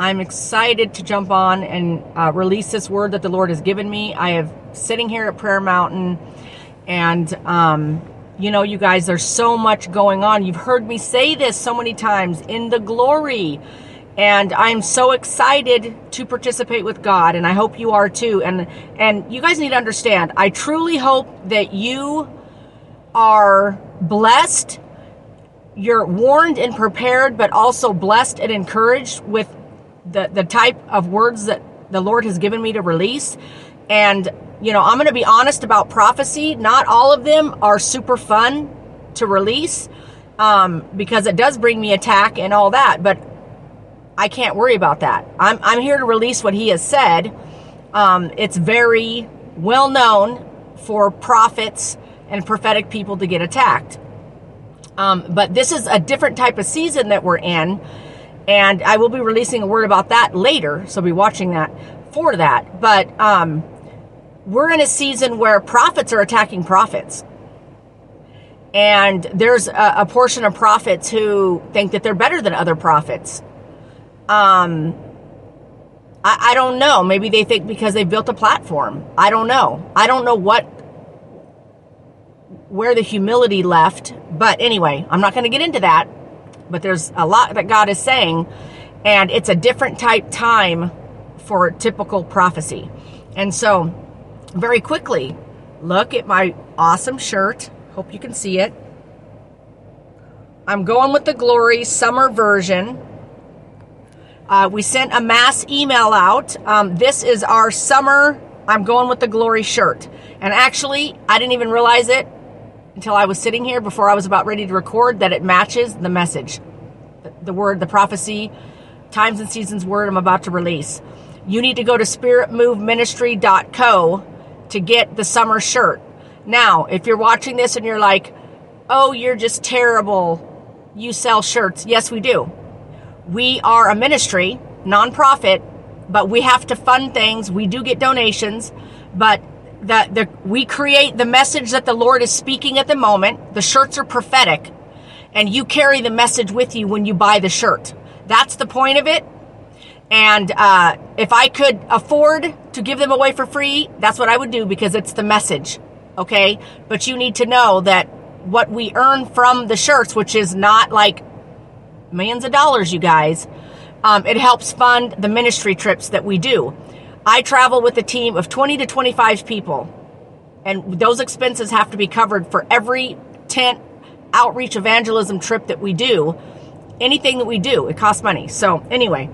I'm excited to jump on and uh, release this word that the Lord has given me. I have sitting here at Prayer Mountain, and um, you know, you guys, there's so much going on. You've heard me say this so many times in the glory. And I'm so excited to participate with God, and I hope you are too. And and you guys need to understand, I truly hope that you are blessed you're warned and prepared, but also blessed and encouraged with the, the type of words that the Lord has given me to release. And, you know, I'm going to be honest about prophecy. Not all of them are super fun to release um, because it does bring me attack and all that. But I can't worry about that. I'm, I'm here to release what He has said. Um, it's very well known for prophets and prophetic people to get attacked. Um, but this is a different type of season that we're in. And I will be releasing a word about that later. So be watching that for that. But um, we're in a season where prophets are attacking prophets. And there's a, a portion of prophets who think that they're better than other prophets. Um, I, I don't know. Maybe they think because they built a platform. I don't know. I don't know what where the humility left. But anyway, I'm not going to get into that. But there's a lot that God is saying, and it's a different type time for typical prophecy. And so, very quickly, look at my awesome shirt. Hope you can see it. I'm going with the Glory summer version. Uh, we sent a mass email out. Um, this is our summer I'm going with the Glory shirt. And actually, I didn't even realize it until I was sitting here before I was about ready to record that it matches the message, the word, the prophecy, times and seasons word I'm about to release. You need to go to spiritmoveministry.co to get the summer shirt. Now, if you're watching this and you're like, oh, you're just terrible, you sell shirts. Yes, we do. We are a ministry, nonprofit, but we have to fund things. We do get donations, but that the, we create the message that the Lord is speaking at the moment. The shirts are prophetic, and you carry the message with you when you buy the shirt. That's the point of it. And uh, if I could afford to give them away for free, that's what I would do because it's the message. Okay? But you need to know that what we earn from the shirts, which is not like millions of dollars, you guys, um, it helps fund the ministry trips that we do. I travel with a team of 20 to 25 people, and those expenses have to be covered for every tent outreach evangelism trip that we do. Anything that we do, it costs money. So, anyway,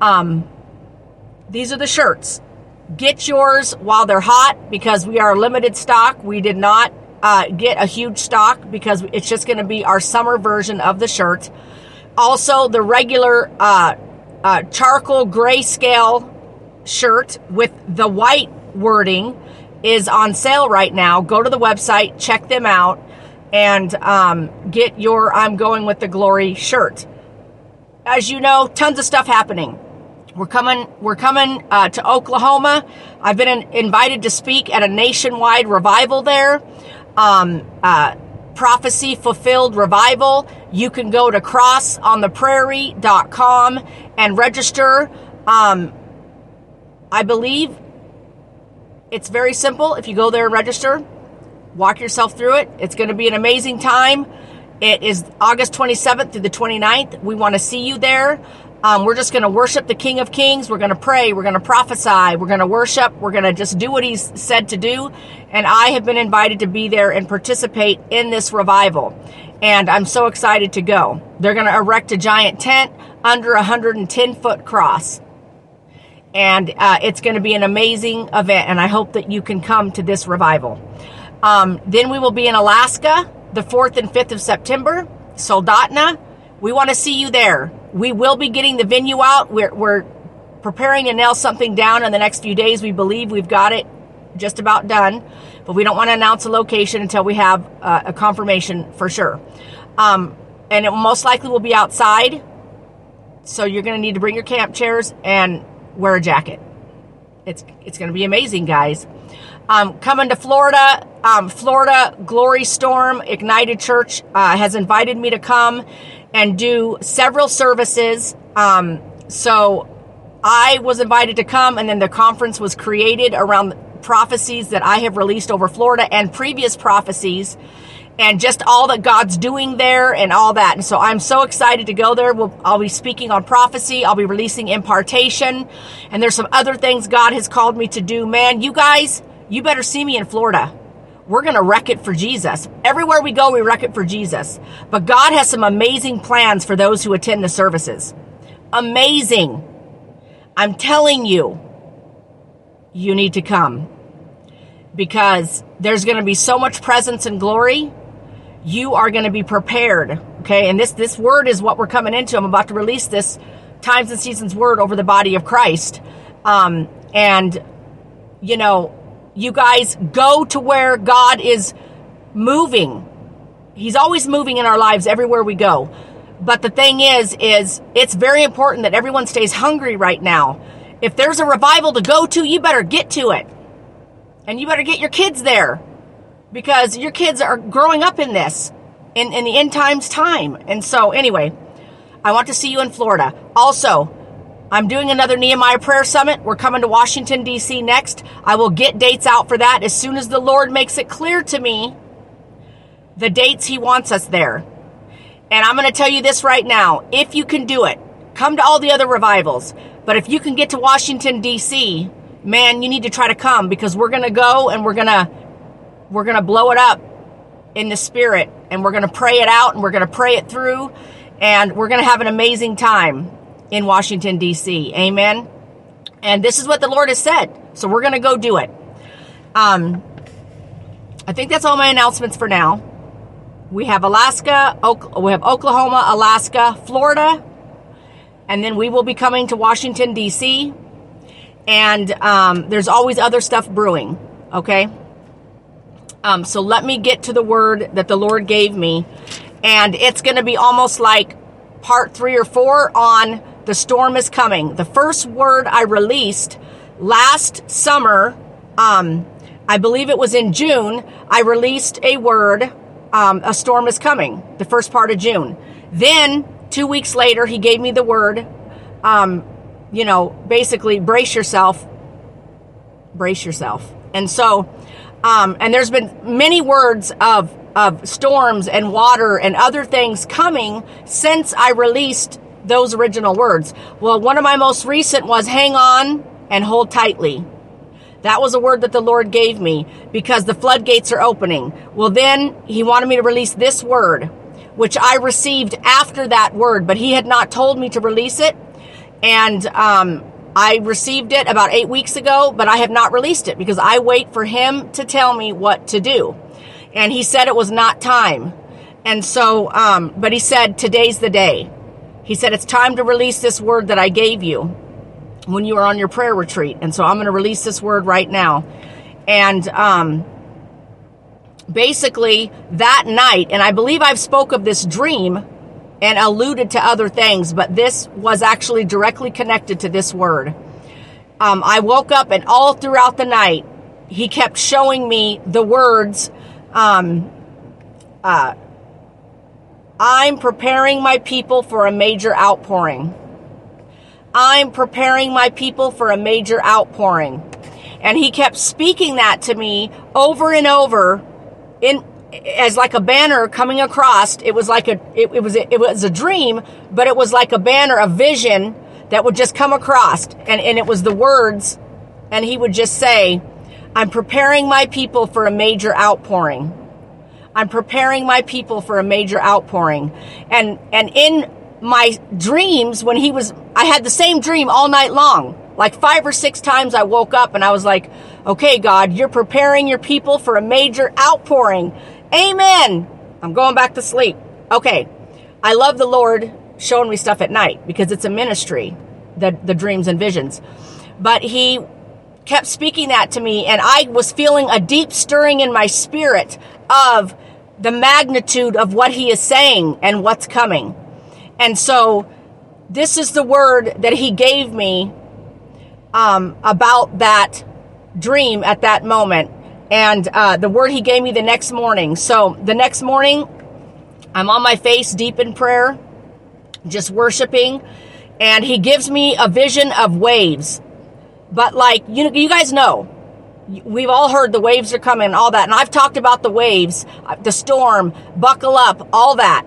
um, these are the shirts. Get yours while they're hot because we are limited stock. We did not uh, get a huge stock because it's just going to be our summer version of the shirt. Also, the regular uh, uh, charcoal grayscale shirt with the white wording is on sale right now. Go to the website, check them out, and um, get your I'm Going with the Glory shirt. As you know, tons of stuff happening. We're coming. We're coming uh, to Oklahoma. I've been in, invited to speak at a nationwide revival there. Um, uh, prophecy fulfilled revival. You can go to crossontheprairie.com and register. Um, I believe it's very simple. If you go there and register, walk yourself through it. It's going to be an amazing time. It is August 27th through the 29th. We want to see you there. Um, we're just going to worship the King of Kings. We're going to pray. We're going to prophesy. We're going to worship. We're going to just do what He's said to do. And I have been invited to be there and participate in this revival. And I'm so excited to go. They're going to erect a giant tent under a 110 foot cross and uh, it's going to be an amazing event. And I hope that you can come to this revival. Um, then we will be in Alaska the 4th and 5th of September, Soldotna. We want to see you there. We will be getting the venue out. We're, we're preparing to nail something down in the next few days. We believe we've got it just about done, but we don't want to announce a location until we have uh, a confirmation for sure. Um, and it most likely will be outside. So you're going to need to bring your camp chairs and wear a jacket. It's it's going to be amazing, guys. Um, coming to Florida, um, Florida Glory Storm Ignited Church uh, has invited me to come and do several services. Um, so I was invited to come, and then the conference was created around prophecies that I have released over Florida and previous prophecies and just all that God's doing there and all that. And so I'm so excited to go there. We'll, I'll be speaking on prophecy. I'll be releasing impartation. And there's some other things God has called me to do. Man, you guys, you better see me in Florida. We're going to wreck it for Jesus. Everywhere we go, we wreck it for Jesus. But God has some amazing plans for those who attend the services. Amazing. I'm telling you, you need to come because there's going to be so much presence and glory you are going to be prepared. Okay. And this, this word is what we're coming into. I'm about to release this times and seasons word over the body of Christ. Um, and, you know, you guys go to where God is moving. He's always moving in our lives everywhere we go. But the thing is, is it's very important that everyone stays hungry right now. If there's a revival to go to, you better get to it. And you better get your kids there because your kids are growing up in this in, in the end times time. And so, anyway, I want to see you in Florida. Also, I'm doing another Nehemiah Prayer Summit. We're coming to Washington, D.C. next. I will get dates out for that as soon as the Lord makes it clear to me the dates He wants us there. And I'm going to tell you this right now if you can do it, come to all the other revivals. But if you can get to Washington, D.C., man, you need to try to come because we're going to go and we're going to we're going to blow it up in the spirit and we're going to pray it out and we're going to pray it through and we're going to have an amazing time in Washington, D.C. Amen. And this is what the Lord has said. So we're going to go do it. Um, I think that's all my announcements for now. We have Alaska, we have Oklahoma, Alaska, Florida, and then we will be coming to Washington, D.C. And um, there's always other stuff brewing, okay? Um, so let me get to the word that the Lord gave me. And it's going to be almost like part three or four on the storm is coming. The first word I released last summer, um, I believe it was in June, I released a word, um, a storm is coming, the first part of June. Then, two weeks later, he gave me the word, um, you know, basically brace yourself, brace yourself. And so, um, and there's been many words of, of storms and water and other things coming since I released those original words. Well, one of my most recent was hang on and hold tightly. That was a word that the Lord gave me because the floodgates are opening. Well, then he wanted me to release this word, which I received after that word, but he had not told me to release it. And um, I received it about eight weeks ago, but I have not released it because I wait for him to tell me what to do. And he said it was not time. And so, um, but he said, today's the day. He said, it's time to release this word that I gave you when you were on your prayer retreat. And so I'm going to release this word right now. And, um, basically that night, and I believe I've spoke of this dream and alluded to other things, but this was actually directly connected to this word. Um, I woke up and all throughout the night, he kept showing me the words, um, uh, I'm preparing my people for a major outpouring. I'm preparing my people for a major outpouring. And he kept speaking that to me over and over in as like a banner coming across. It was like a it, it was a, it was a dream, but it was like a banner, a vision that would just come across, and and it was the words, and he would just say, "I'm preparing my people for a major outpouring." I'm preparing my people for a major outpouring. And and in my dreams when he was I had the same dream all night long. Like 5 or 6 times I woke up and I was like, "Okay, God, you're preparing your people for a major outpouring." Amen. I'm going back to sleep. Okay. I love the Lord showing me stuff at night because it's a ministry, the, the dreams and visions. But he kept speaking that to me, and I was feeling a deep stirring in my spirit of the magnitude of what he is saying and what's coming. And so, this is the word that he gave me um, about that dream at that moment. And uh, the word he gave me the next morning. So, the next morning, I'm on my face deep in prayer, just worshiping. And he gives me a vision of waves but like you, you guys know, we've all heard the waves are coming, all that, and I've talked about the waves, uh, the storm, buckle up, all that.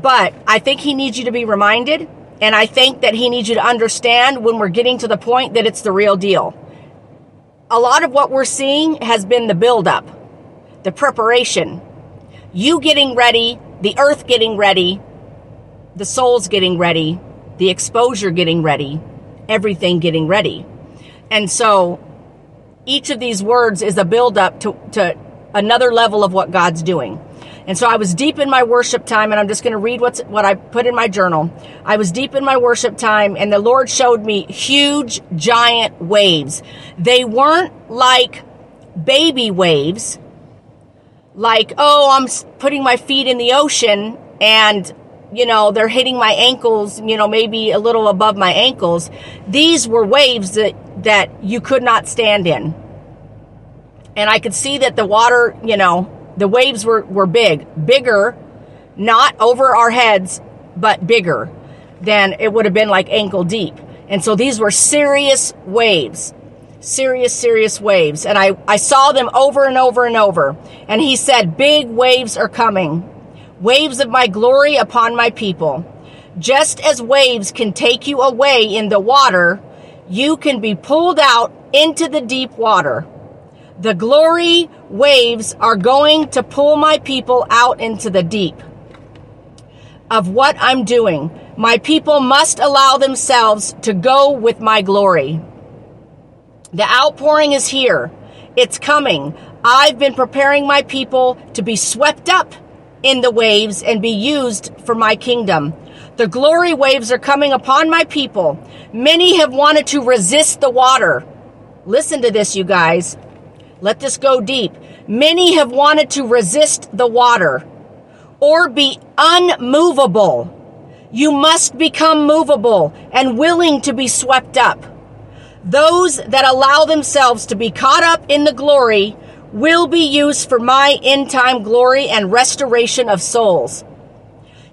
But I think he needs you to be reminded, and I think that he needs you to understand when we're getting to the point that it's the real deal. A lot of what we're seeing has been the buildup, the preparation, you getting ready, the earth getting ready, the souls getting ready, the exposure getting ready, everything getting ready. And so each of these words is a buildup to, to another level of what God's doing. And so I was deep in my worship time, and I'm just going to read what's, what I put in my journal. I was deep in my worship time, and the Lord showed me huge, giant waves. They weren't like baby waves, like, oh, I'm putting my feet in the ocean and you know, they're hitting my ankles, you know, maybe a little above my ankles. These were waves that, that you could not stand in. And I could see that the water, you know, the waves were, were big, bigger, not over our heads, but bigger than it would have been like ankle deep. And so these were serious waves, serious, serious waves. And I, I saw them over and over and over. And he said, big waves are coming waves of my glory upon my people. Just as waves can take you away in the water, you can be pulled out into the deep water. The glory waves are going to pull my people out into the deep of what I'm doing. My people must allow themselves to go with my glory. The outpouring is here. It's coming. I've been preparing my people to be swept up in the waves and be used for my kingdom. The glory waves are coming upon my people. Many have wanted to resist the water. Listen to this, you guys. Let this go deep. Many have wanted to resist the water or be unmovable. You must become movable and willing to be swept up. Those that allow themselves to be caught up in the glory will be used for my end time glory and restoration of souls.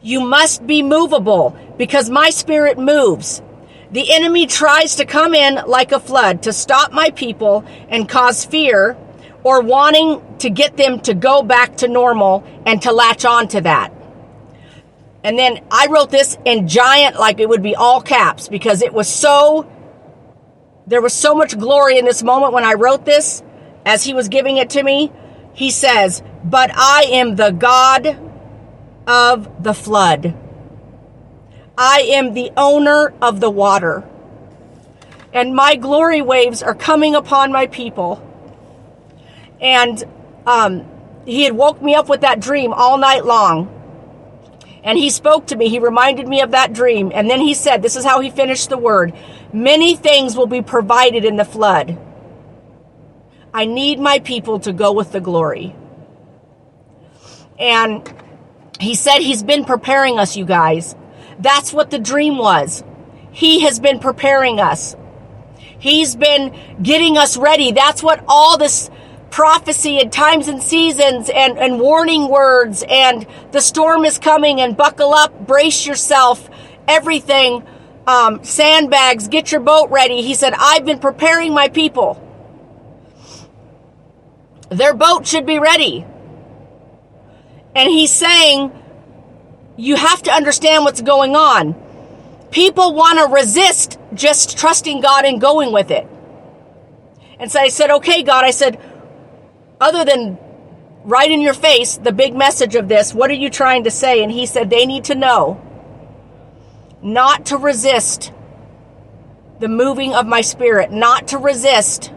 You must be movable because my spirit moves. The enemy tries to come in like a flood to stop my people and cause fear or wanting to get them to go back to normal and to latch on to that. And then I wrote this in giant, like it would be all caps because it was so, there was so much glory in this moment when I wrote this as he was giving it to me, he says, But I am the God of the flood. I am the owner of the water. And my glory waves are coming upon my people. And um, he had woke me up with that dream all night long. And he spoke to me. He reminded me of that dream. And then he said, This is how he finished the word Many things will be provided in the flood I need my people to go with the glory. And he said he's been preparing us, you guys. That's what the dream was. He has been preparing us. He's been getting us ready. That's what all this prophecy and times and seasons and, and warning words and the storm is coming and buckle up, brace yourself, everything. Um, sandbags, get your boat ready. He said, I've been preparing my people. Their boat should be ready. And he's saying, you have to understand what's going on. People want to resist just trusting God and going with it. And so I said, okay, God, I said, other than right in your face, the big message of this, what are you trying to say? And he said, they need to know not to resist the moving of my spirit, not to resist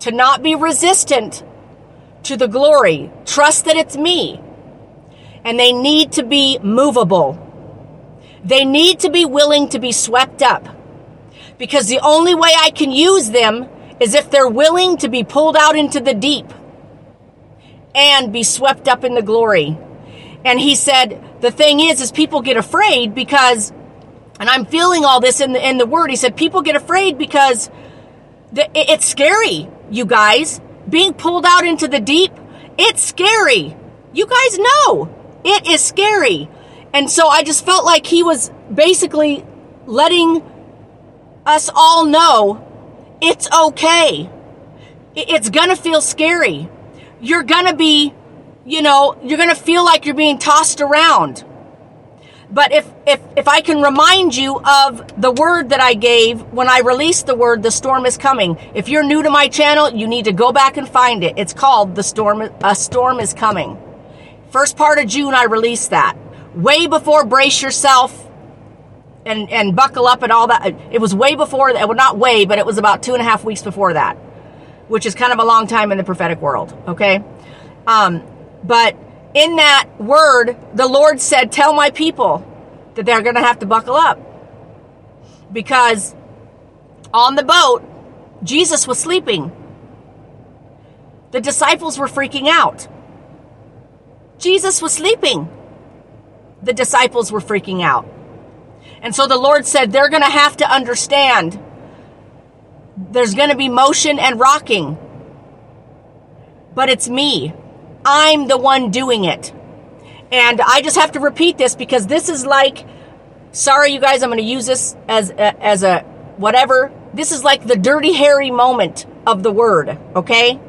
to not be resistant to the glory. Trust that it's me. And they need to be movable. They need to be willing to be swept up. Because the only way I can use them is if they're willing to be pulled out into the deep and be swept up in the glory. And he said, the thing is, is people get afraid because, and I'm feeling all this in the, in the word. He said, people get afraid because the, it's scary, you guys. Being pulled out into the deep, it's scary. You guys know it is scary. And so I just felt like he was basically letting us all know it's okay. It's gonna feel scary. You're gonna be, you know, you're gonna feel like you're being tossed around. But if, if, if I can remind you of the word that I gave when I released the word, the storm is coming. If you're new to my channel, you need to go back and find it. It's called the storm, a storm is coming. First part of June, I released that. Way before brace yourself and, and buckle up and all that. It was way before that. Well, not way, but it was about two and a half weeks before that, which is kind of a long time in the prophetic world. Okay. Um, but in that word, the Lord said, Tell my people that they're going to have to buckle up. Because on the boat, Jesus was sleeping. The disciples were freaking out. Jesus was sleeping. The disciples were freaking out. And so the Lord said, They're going to have to understand there's going to be motion and rocking. But it's me. I'm the one doing it. And I just have to repeat this because this is like, sorry, you guys, I'm going to use this as a, as a whatever. This is like the Dirty Harry moment of the word, okay?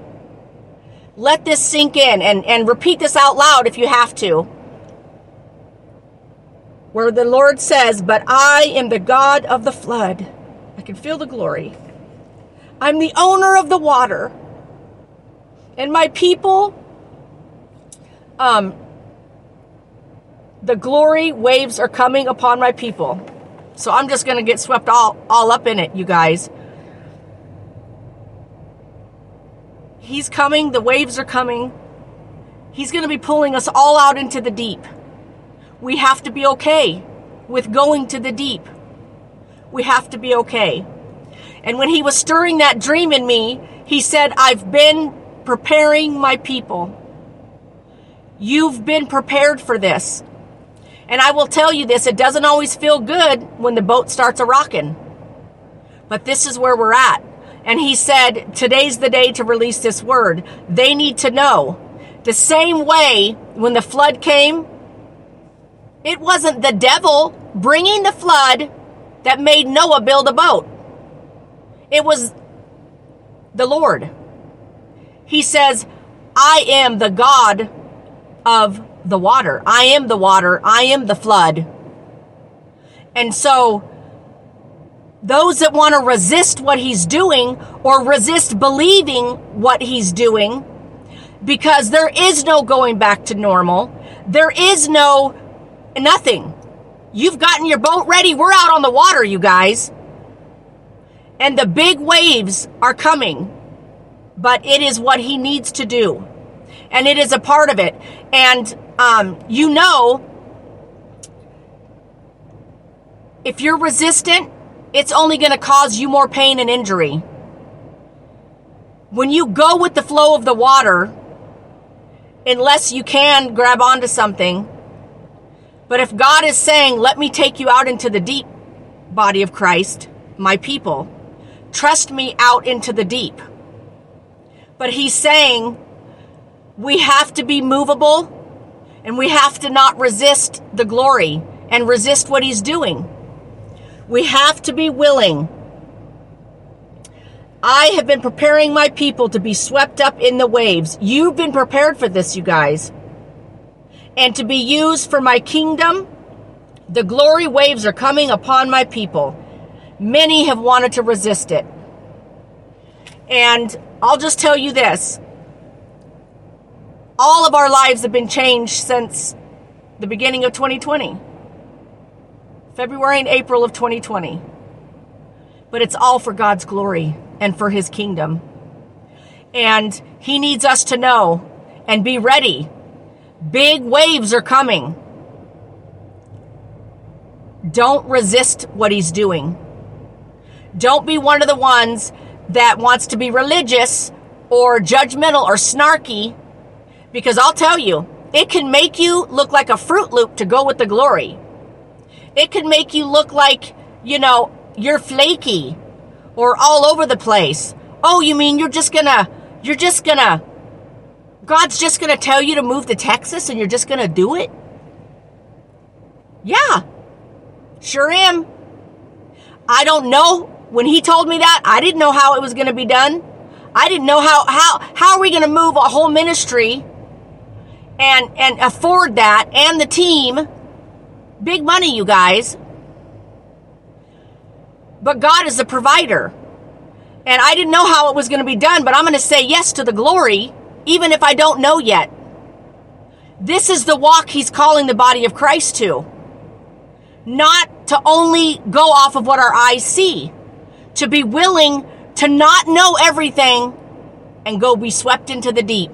Let this sink in and, and repeat this out loud if you have to. Where the Lord says, But I am the God of the flood. I can feel the glory. I'm the owner of the water. And my people um, the glory waves are coming upon my people. So I'm just going to get swept all, all up in it, you guys. He's coming. The waves are coming. He's going to be pulling us all out into the deep. We have to be okay with going to the deep. We have to be okay. And when he was stirring that dream in me, he said, I've been preparing my people. You've been prepared for this. And I will tell you this, it doesn't always feel good when the boat starts a rocking. But this is where we're at. And he said, today's the day to release this word. They need to know. The same way when the flood came, it wasn't the devil bringing the flood that made Noah build a boat. It was the Lord. He says, I am the God of the water. I am the water. I am the flood. And so, those that want to resist what he's doing or resist believing what he's doing, because there is no going back to normal, there is no nothing. You've gotten your boat ready. We're out on the water, you guys. And the big waves are coming, but it is what he needs to do and it is a part of it. And um, you know, if you're resistant, it's only going to cause you more pain and injury. When you go with the flow of the water, unless you can grab onto something, but if God is saying, let me take you out into the deep body of Christ, my people, trust me out into the deep. But he's saying, we have to be movable and we have to not resist the glory and resist what he's doing. We have to be willing. I have been preparing my people to be swept up in the waves. You've been prepared for this, you guys. And to be used for my kingdom. The glory waves are coming upon my people. Many have wanted to resist it. And I'll just tell you this all of our lives have been changed since the beginning of 2020. February and April of 2020. But it's all for God's glory and for His kingdom. And He needs us to know and be ready. Big waves are coming. Don't resist what He's doing. Don't be one of the ones that wants to be religious or judgmental or snarky because I'll tell you, it can make you look like a Fruit Loop to go with the glory. It can make you look like, you know, you're flaky or all over the place. Oh, you mean you're just gonna, you're just gonna, God's just gonna tell you to move to Texas and you're just gonna do it? Yeah, sure am. I don't know. When he told me that, I didn't know how it was gonna be done. I didn't know how, how, how are we gonna move a whole ministry and, and afford that and the team. Big money, you guys. But God is the provider. And I didn't know how it was going to be done, but I'm going to say yes to the glory, even if I don't know yet. This is the walk he's calling the body of Christ to. Not to only go off of what our eyes see, to be willing to not know everything and go be swept into the deep.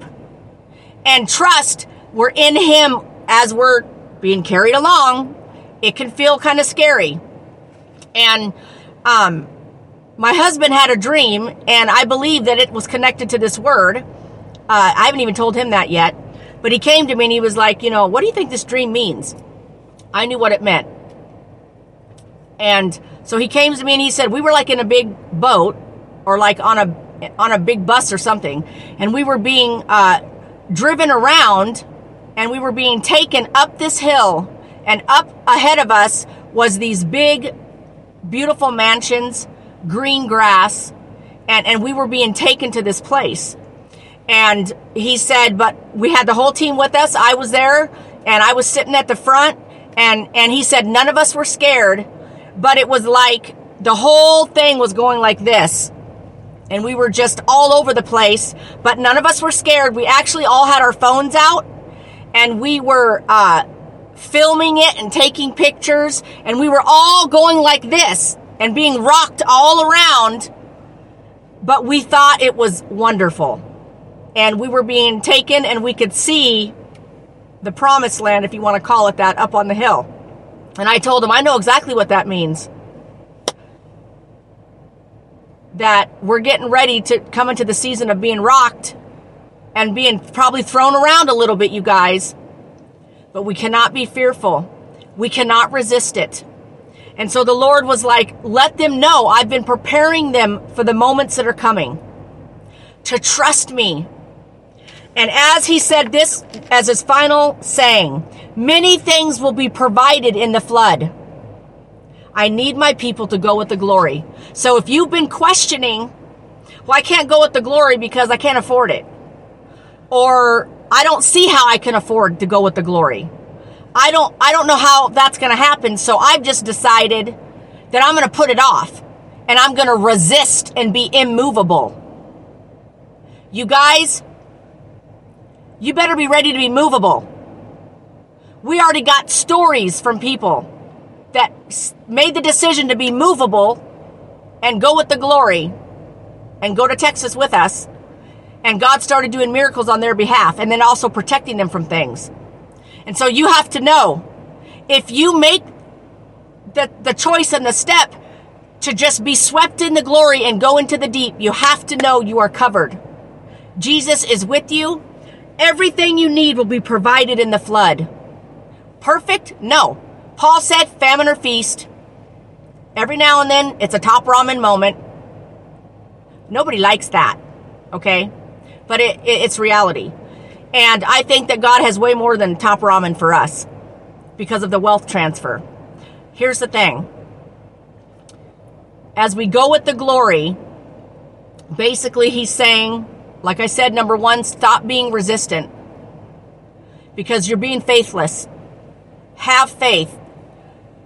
And trust we're in him as we're being carried along. It can feel kind of scary. And um, my husband had a dream, and I believe that it was connected to this word. Uh, I haven't even told him that yet. But he came to me and he was like, you know, what do you think this dream means? I knew what it meant. And so he came to me and he said, we were like in a big boat or like on a, on a big bus or something. And we were being, uh, driven around and we were being taken up this hill and up ahead of us was these big beautiful mansions, green grass, and, and we were being taken to this place. And he said, but we had the whole team with us. I was there and I was sitting at the front and, and he said, none of us were scared, but it was like the whole thing was going like this. And we were just all over the place, but none of us were scared. We actually all had our phones out and we were, uh, filming it and taking pictures, and we were all going like this and being rocked all around. But we thought it was wonderful. And we were being taken, and we could see the promised land, if you want to call it that, up on the hill. And I told him, I know exactly what that means. That we're getting ready to come into the season of being rocked and being probably thrown around a little bit, you guys. But we cannot be fearful. We cannot resist it. And so the Lord was like, let them know I've been preparing them for the moments that are coming to trust me. And as he said this as his final saying, many things will be provided in the flood. I need my people to go with the glory. So if you've been questioning, well, I can't go with the glory because I can't afford it. Or I don't see how I can afford to go with the glory. I don't I don't know how that's going to happen, so I've just decided that I'm going to put it off and I'm going to resist and be immovable. You guys, you better be ready to be movable. We already got stories from people that made the decision to be movable and go with the glory and go to Texas with us and God started doing miracles on their behalf and then also protecting them from things. And so you have to know if you make the, the choice and the step to just be swept in the glory and go into the deep, you have to know you are covered. Jesus is with you. Everything you need will be provided in the flood. Perfect? No. Paul said famine or feast. Every now and then it's a top ramen moment. Nobody likes that. Okay? But it, it, it's reality. And I think that God has way more than top ramen for us because of the wealth transfer. Here's the thing as we go with the glory, basically, he's saying, like I said, number one, stop being resistant because you're being faithless. Have faith.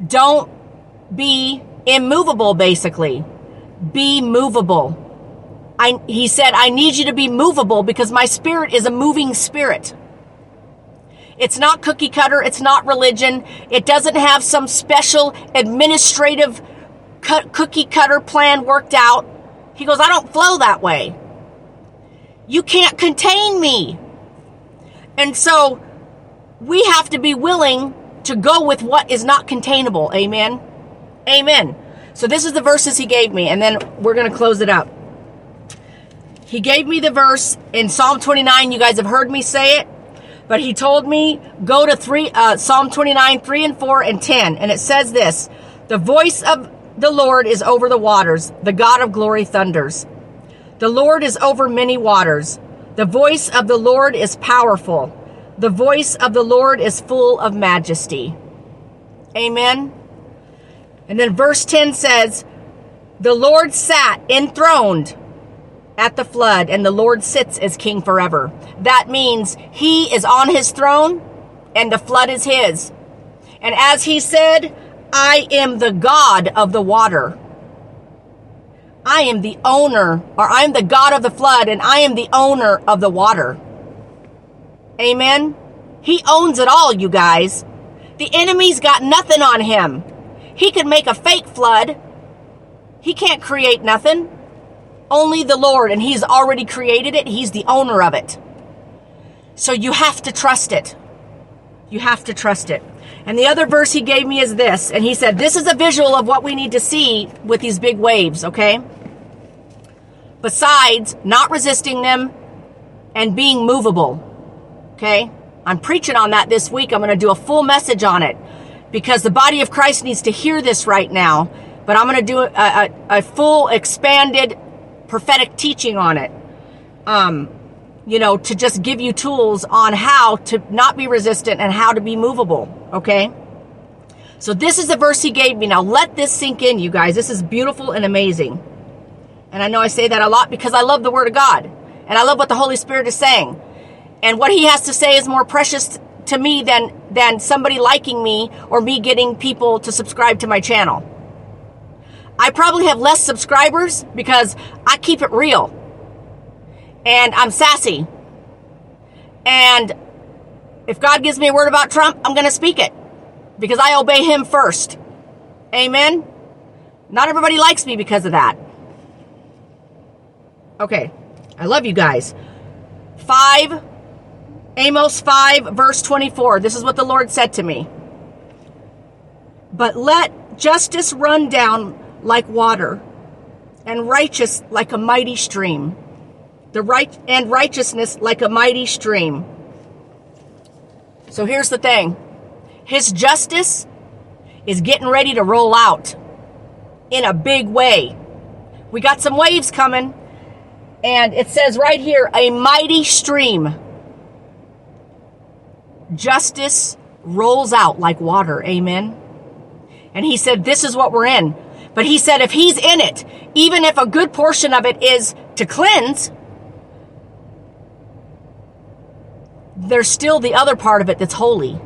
Don't be immovable, basically. Be movable. I, he said, I need you to be movable because my spirit is a moving spirit. It's not cookie cutter. It's not religion. It doesn't have some special administrative cookie cutter plan worked out. He goes, I don't flow that way. You can't contain me. And so we have to be willing to go with what is not containable. Amen. Amen. So this is the verses he gave me, and then we're going to close it up. He gave me the verse in Psalm 29. You guys have heard me say it, but he told me go to three uh, Psalm 29, 3 and 4 and 10. And it says this The voice of the Lord is over the waters, the God of glory thunders. The Lord is over many waters. The voice of the Lord is powerful. The voice of the Lord is full of majesty. Amen. And then verse 10 says, The Lord sat enthroned at the flood, and the Lord sits as king forever. That means he is on his throne, and the flood is his. And as he said, I am the God of the water. I am the owner, or I am the God of the flood, and I am the owner of the water. Amen. He owns it all, you guys. The enemy's got nothing on him. He could make a fake flood. He can't create nothing. Only the Lord, and He's already created it. He's the owner of it. So you have to trust it. You have to trust it. And the other verse he gave me is this. And he said, This is a visual of what we need to see with these big waves, okay? Besides not resisting them and being movable, okay? I'm preaching on that this week. I'm going to do a full message on it because the body of Christ needs to hear this right now. But I'm going to do a, a, a full, expanded prophetic teaching on it. Um, you know, to just give you tools on how to not be resistant and how to be movable. Okay. So this is the verse he gave me. Now let this sink in, you guys. This is beautiful and amazing. And I know I say that a lot because I love the word of God and I love what the Holy Spirit is saying. And what he has to say is more precious to me than, than somebody liking me or me getting people to subscribe to my channel. I probably have less subscribers because I keep it real. And I'm sassy. And if God gives me a word about Trump, I'm going to speak it because I obey him first. Amen. Not everybody likes me because of that. Okay. I love you guys. 5 Amos 5 verse 24. This is what the Lord said to me. But let justice run down like water, and righteous like a mighty stream. The right and righteousness like a mighty stream. So here's the thing. His justice is getting ready to roll out in a big way. We got some waves coming, and it says right here, a mighty stream. Justice rolls out like water. Amen. And he said, This is what we're in. But he said if he's in it, even if a good portion of it is to cleanse, there's still the other part of it that's holy.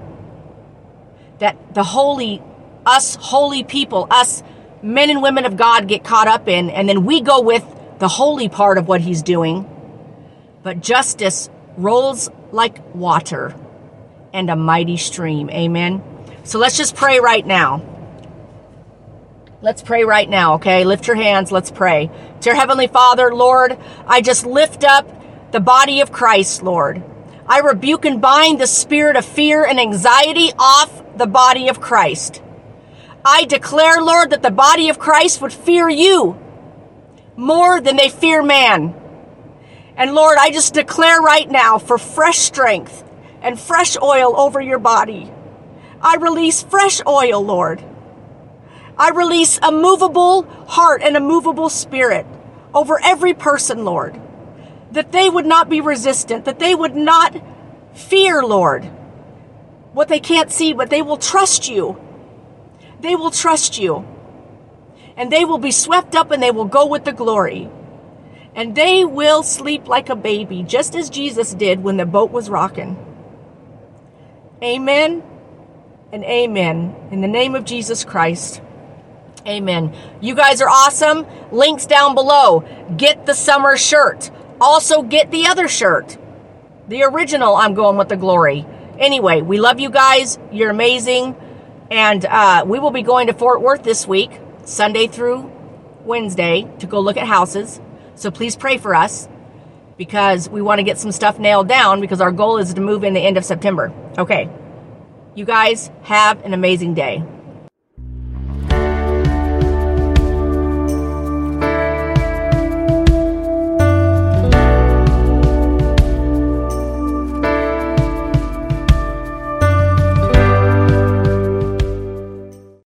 That the holy, us holy people, us men and women of God get caught up in, and then we go with the holy part of what he's doing. But justice rolls like water and a mighty stream. Amen. So let's just pray right now. Let's pray right now, okay? Lift your hands. Let's pray. Dear Heavenly Father, Lord, I just lift up the body of Christ, Lord. I rebuke and bind the spirit of fear and anxiety off the body of Christ. I declare, Lord, that the body of Christ would fear you more than they fear man. And Lord, I just declare right now for fresh strength and fresh oil over your body. I release fresh oil, Lord. I release a movable heart and a movable spirit over every person, Lord. That they would not be resistant, that they would not fear, Lord, what they can't see, but they will trust you. They will trust you. And they will be swept up and they will go with the glory. And they will sleep like a baby, just as Jesus did when the boat was rocking. Amen and amen. In the name of Jesus Christ. Amen. You guys are awesome. Links down below. Get the summer shirt. Also, get the other shirt. The original, I'm going with the glory. Anyway, we love you guys. You're amazing. And uh, we will be going to Fort Worth this week, Sunday through Wednesday, to go look at houses. So please pray for us because we want to get some stuff nailed down because our goal is to move in the end of September. Okay. You guys have an amazing day.